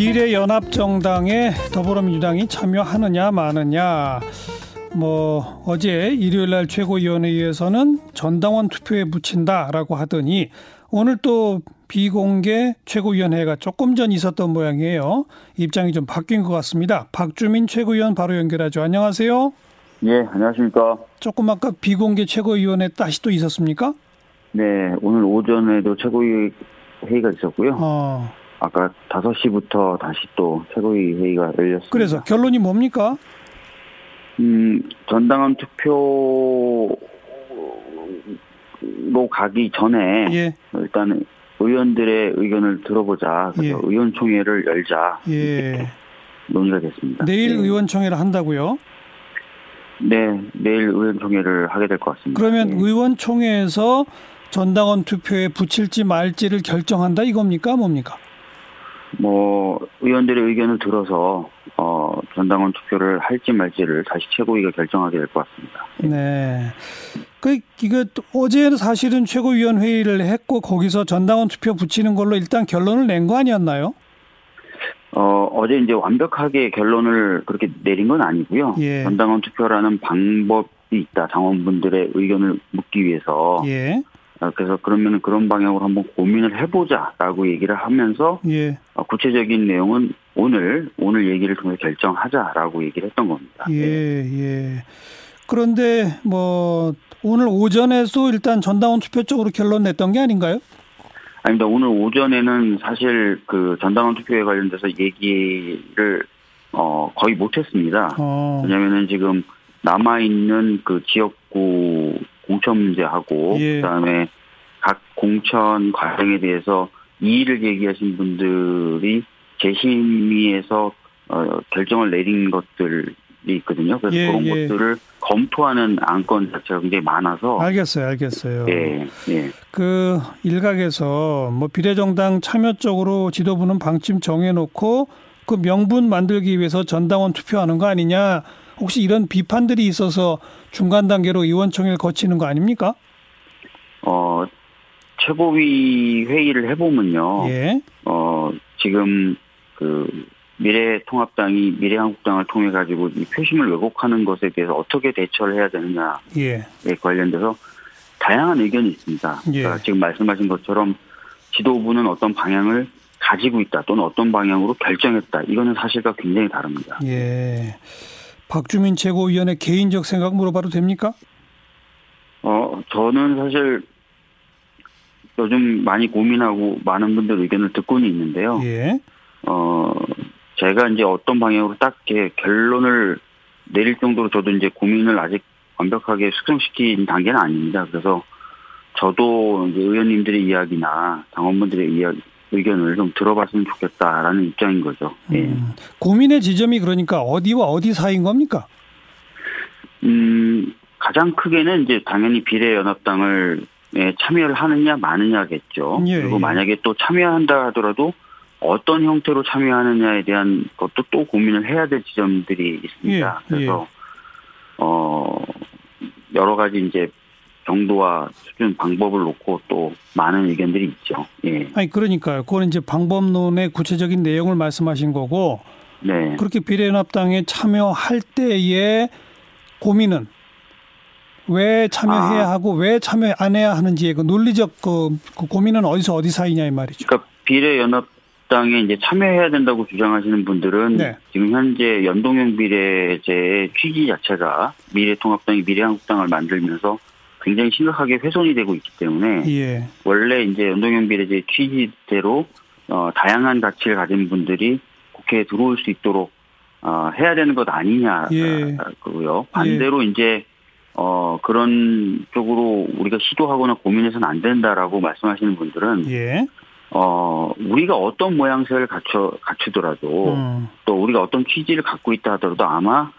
비례연합정당에 더불어민주당이 참여하느냐 마느냐 뭐 어제 일요일 날 최고위원회에서는 전당원 투표에 붙인다라고 하더니 오늘 또 비공개 최고위원회가 조금 전 있었던 모양이에요. 입장이 좀 바뀐 것 같습니다. 박주민 최고위원 바로 연결하죠. 안녕하세요. 예, 안녕하십니까. 조금 아까 비공개 최고위원회 다시 또 있었습니까? 네, 오늘 오전에도 최고위 회의가 있었고요. 어. 아까 5시부터 다시 또 최고위 회의가 열렸습니다. 그래서 결론이 뭡니까? 음, 전당원 투표로 가기 전에 예. 일단 의원들의 의견을 들어보자. 그래서 예. 의원총회를 열자. 예. 논의가 됐습니다. 내일 네. 의원총회를 한다고요? 네, 내일 의원총회를 하게 될 것 같습니다. 그러면 예. 의원총회에서 전당원 투표에 붙일지 말지를 결정한다 이겁니까 뭡니까? 뭐 의원들의 의견을 들어서 어 전당원 투표를 할지 말지를 다시 최고위가 결정하게 될 것 같습니다. 네. 그 이거 또 어제는 사실은 최고위원 회의를 했고 거기서 전당원 투표 붙이는 걸로 일단 결론을 낸 거 아니었나요? 어 어제 이제 완벽하게 결론을 그렇게 내린 건 아니고요. 예. 전당원 투표라는 방법이 있다. 당원분들의 의견을 묻기 위해서 예. 어, 그래서 그러면 그런 방향으로 한번 고민을 해보자라고 얘기를 하면서 예. 어, 구체적인 내용은 오늘 오늘 얘기를 통해 서 결정하자라고 얘기를 했던 겁니다. 네. 예. 예. 그런데 뭐 오늘 오전에도 일단 전당원 투표 쪽으로 결론 냈던 게 아닌가요? 아닙니다. 오늘 오전에는 사실 그 전당원 투표에 관련돼서 얘기를 어 거의 못했습니다. 어. 왜냐하면은 지금 남아 있는 그 지역구 공천 문제하고 예. 그다음에 각 공천 과정에 대해서 이의를 제기하신 분들이 재심의에서 어 결정을 내린 것들이 있거든요. 그래서 예, 그런 예. 것들을 검토하는 안건 자체가 굉장히 많아서 알겠어요. 알겠어요. 예, 예. 그 일각에서 뭐 비례정당 참여 쪽으로 지도부는 방침 정해놓고 그 명분 만들기 위해서 전당원 투표하는 거 아니냐 혹시 이런 비판들이 있어서 중간 단계로 의원총회를 거치는 거 아닙니까? 어, 최고위 회의를 해보면요. 예, 어, 지금 그 미래통합당이 미래한국당을 통해 가지고 이 표심을 왜곡하는 것에 대해서 어떻게 대처를 해야 되느냐에 예, 관련돼서 다양한 의견이 있습니다. 예. 그러니까 지금 말씀하신 것처럼 지도부는 어떤 방향을 가지고 있다 또는 어떤 방향으로 결정했다. 이거는 사실과 굉장히 다릅니다. 예. 박주민 최고위원의 개인적 생각 물어봐도 됩니까? 어, 저는 사실 요즘 많이 고민하고 많은 분들 의견을 듣고는 있는데요. 예, 어, 제가 이제 어떤 방향으로 딱 결론을 내릴 정도로 저도 이제 고민을 아직 완벽하게 숙성시킨 단계는 아닙니다. 그래서 저도 이제 의원님들의 이야기나 당원분들의 이야기, 의견을 좀 들어봤으면 좋겠다라는 입장인 거죠. 예. 음, 고민의 지점이 그러니까 어디와 어디 사이인 겁니까? 음, 가장 크게는 이제 당연히 비례연합당을 예, 참여를 하느냐 마느냐겠죠. 예, 그리고 예. 만약에 또 참여한다 하더라도 어떤 형태로 참여하느냐에 대한 것도 또 고민을 해야 될 지점들이 있습니다. 예, 그래서 어 여러 가지 이제 정도와 수준 방법을 놓고 또 많은 의견들이 있죠. 예. 아니 그러니까요. 그거는 이제 방법론의 구체적인 내용을 말씀하신 거고 네. 그렇게 비례연합당에 참여할 때의 고민은 왜 참여해야 아. 하고 왜 참여 안 해야 하는지의 그 논리적 그, 그 고민은 어디서 어디 사이냐 이 말이죠. 그러니까 비례연합 당에 이제 참여해야 된다고 주장하시는 분들은 네. 지금 현재 연동형 비례제의 취지 자체가 미래통합당이 미래한국당을 만들면서 굉장히 심각하게 훼손이 되고 있기 때문에 예. 원래 이제 연동형 비례제의 취지대로 어, 다양한 가치를 가진 분들이 국회에 들어올 수 있도록 어, 해야 되는 것 예. 아니냐고요. 반대로 이제 어, 그런 쪽으로 우리가 시도하거나 고민해서는 안 된다라고 말씀하시는 분들은 예. 어, 우리가 어떤 모양새를 갖춰, 갖추더라도, 음. 또 우리가 어떤 취지를 갖고 있다 하더라도 아마,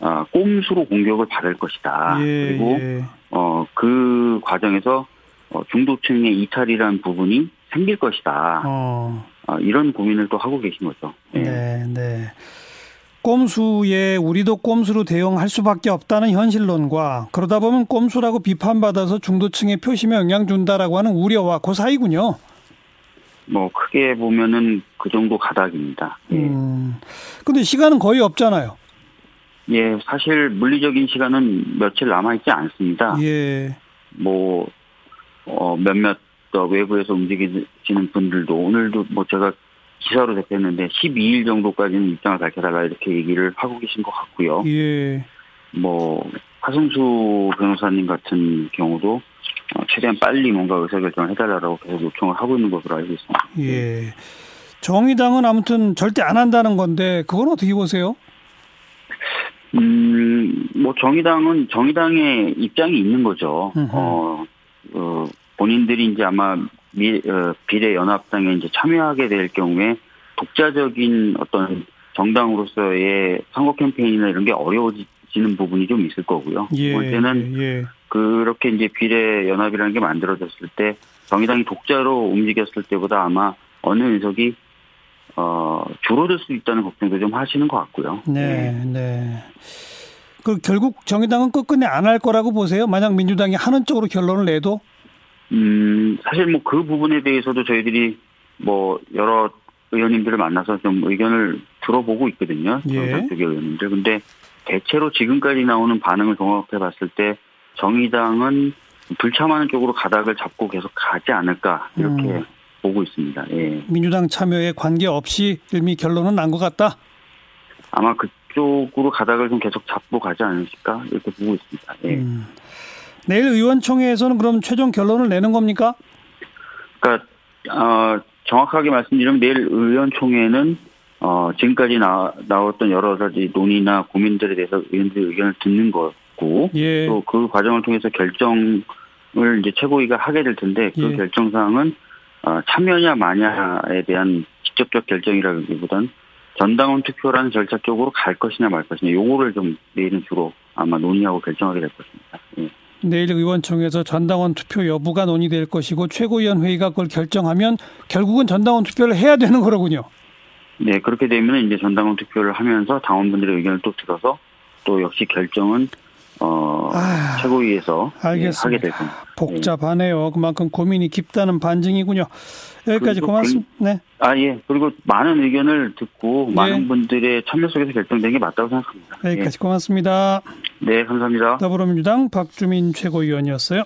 어, 꼼수로 공격을 받을 것이다. 예. 그리고, 예. 어, 그 과정에서, 어, 중도층의 이탈이라는 부분이 생길 것이다. 어. 어, 이런 고민을 또 하고 계신 거죠. 예. 네, 네. 꼼수에 우리도 꼼수로 대응할 수밖에 없다는 현실론과 그러다 보면 꼼수라고 비판받아서 중도층의 표심에 영향 준다라고 하는 우려와 그 사이군요. 뭐 크게 보면은 그 정도 가닥입니다. 예. 음. 근데 시간은 거의 없잖아요. 예, 사실 물리적인 시간은 며칠 남아 있지 않습니다. 예. 뭐 어, 몇몇 더 외부에서 움직이시는 분들도 오늘도 뭐 제가 기사로 접했는데 12일 정도까지는 입장을 밝혀달라 이렇게 얘기를 하고 계신 것 같고요. 예. 뭐 하승수 변호사님 같은 경우도 어, 최대한 빨리 뭔가 의사결정을 해달라고 계속 요청을 하고 있는 것으로 알고 있습니다. 예. 정의당은 아무튼 절대 안 한다는 건데 그건 어떻게 보세요? 음, 뭐 정의당은 정의당의 입장이 있는 거죠. 어, 어, 본인들이 이제 아마 미, 어, 비례연합당에 이제 참여하게 될 경우에 독자적인 어떤 정당으로서의 선거 캠페인이나 이런 게 어려워지는 부분이 좀 있을 거고요. 두 예. 번째는 예. 그렇게 이제 비례연합이라는 게 만들어졌을 때 정의당이 독자로 움직였을 때보다 아마 어느 의석이 어, 줄어들 수 있다는 걱정도 좀 하시는 것 같고요. 네, 네. 그 결국 정의당은 끝끝내 안 할 거라고 보세요. 만약 민주당이 하는 쪽으로 결론을 내도 음, 사실 뭐 그 부분에 대해서도 저희들이 뭐 여러 의원님들을 만나서 좀 의견을 들어보고 있거든요. 예. 쪽의 의원님들. 근데 대체로 지금까지 나오는 반응을 종합해 봤을 때 정의당은 불참하는 쪽으로 가닥을 잡고 계속 가지 않을까 이렇게 음. 보고 있습니다. 예. 민주당 참여에 관계 없이 이미 결론은 난 것 같다. 아마 그쪽으로 가닥을 좀 계속 잡고 가지 않으실까 이렇게 보고 있습니다. 예. 음. 내일 의원총회에서는 그럼 최종 결론을 내는 겁니까? 그러니까 어, 정확하게 말씀드리면 내일 의원총회는 어, 지금까지 나, 나왔던 여러 가지 논의나 고민들에 대해서 의원들의 의견을 듣는 거고 예. 또그 과정을 통해서 결정을 이제 최고위가 하게 될 텐데 그 예. 결정 사항은 어, 참여냐 마냐에 대한 직접적 결정이라기보단 전당원 투표라는 절차 쪽으로 갈 것이냐 말 것이냐 요거를 좀 내일은 주로 아마 논의하고 결정하게 될 것입니다. 예. 내일 의원총회에서 전당원 투표 여부가 논의될 것이고 최고위원회의가 그걸 결정하면 결국은 전당원 투표를 해야 되는 거로군요. 네, 그렇게 되면 이제 전당원 투표를 하면서 당원분들의 의견을 또 들어서 또 역시 결정은 어 아, 최고위에서 예, 알겠습니다. 하게 될 겁니다. 복잡하네요. 그만큼 고민이 깊다는 반증이군요. 여기까지 고맙습니다. 네. 아 예. 그리고 많은 의견을 듣고 예. 많은 분들의 참여 속에서 결정된 게 맞다고 생각합니다. 여기까지 고맙습니다. 예. 네, 감사합니다. 더불어민주당 박주민 최고위원이었어요.